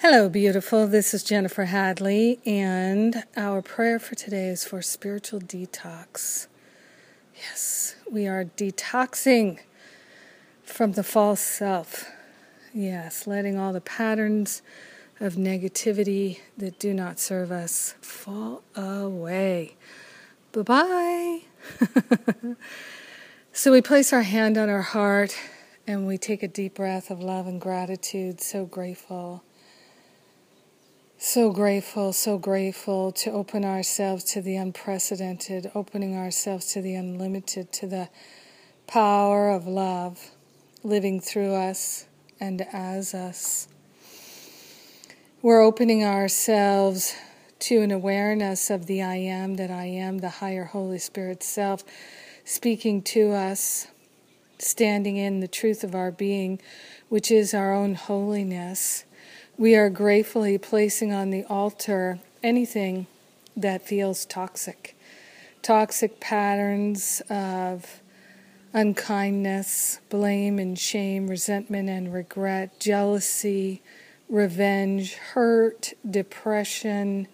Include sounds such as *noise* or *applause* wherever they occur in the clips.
Hello, beautiful. This is Jennifer Hadley, and our prayer for today is for spiritual detox. Yes, we are detoxing from the false self. Yes, letting all the patterns of negativity that do not serve us fall away. Bye bye. *laughs* so we place our hand on our heart and we take a deep breath of love and gratitude, so grateful so grateful, so grateful to open ourselves to the unprecedented, opening ourselves to the unlimited, to the power of love living through us and as us. We're opening ourselves to an awareness of the I am that I am, the higher Holy Spirit self, speaking to us, standing in the truth of our being, which is our own holiness we are gratefully placing on the altar anything that feels toxic. Toxic patterns of unkindness, blame and shame, resentment and regret, jealousy, revenge, hurt, depression,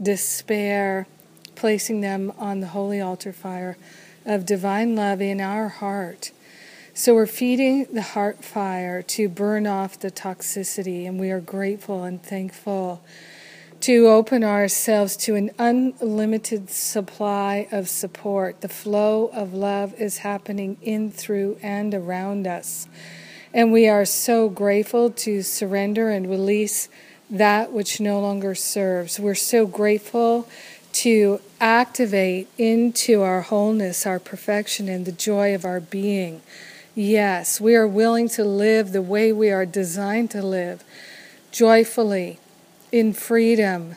despair, placing them on the holy altar fire of divine love in our heart so we're feeding the heart fire to burn off the toxicity, and we are grateful and thankful to open ourselves to an unlimited supply of support. The flow of love is happening in, through, and around us. And we are so grateful to surrender and release that which no longer serves. We're so grateful to activate into our wholeness, our perfection, and the joy of our being. Yes, we are willing to live the way we are designed to live joyfully, in freedom,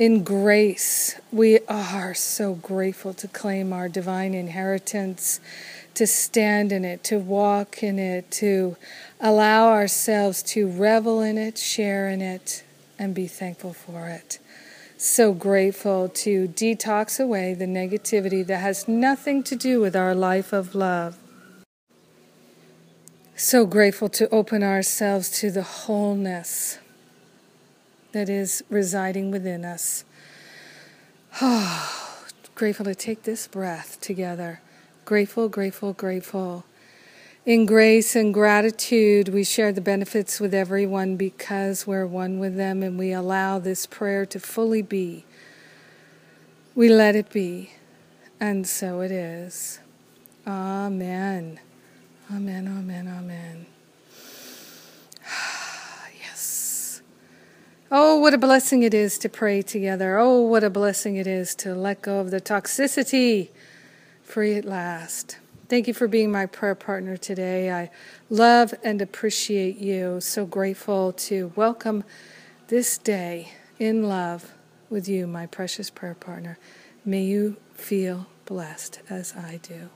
in grace. We are so grateful to claim our divine inheritance, to stand in it, to walk in it, to allow ourselves to revel in it, share in it, and be thankful for it. So grateful to detox away the negativity that has nothing to do with our life of love. So grateful to open ourselves to the wholeness that is residing within us. Oh, *sighs* grateful to take this breath together. Grateful, grateful, grateful. In grace and gratitude, we share the benefits with everyone because we're one with them and we allow this prayer to fully be. We let it be, and so it is. Amen. Amen, amen, amen. *sighs* yes. Oh, what a blessing it is to pray together. Oh, what a blessing it is to let go of the toxicity free at last. Thank you for being my prayer partner today. I love and appreciate you. So grateful to welcome this day in love with you, my precious prayer partner. May you feel blessed as I do.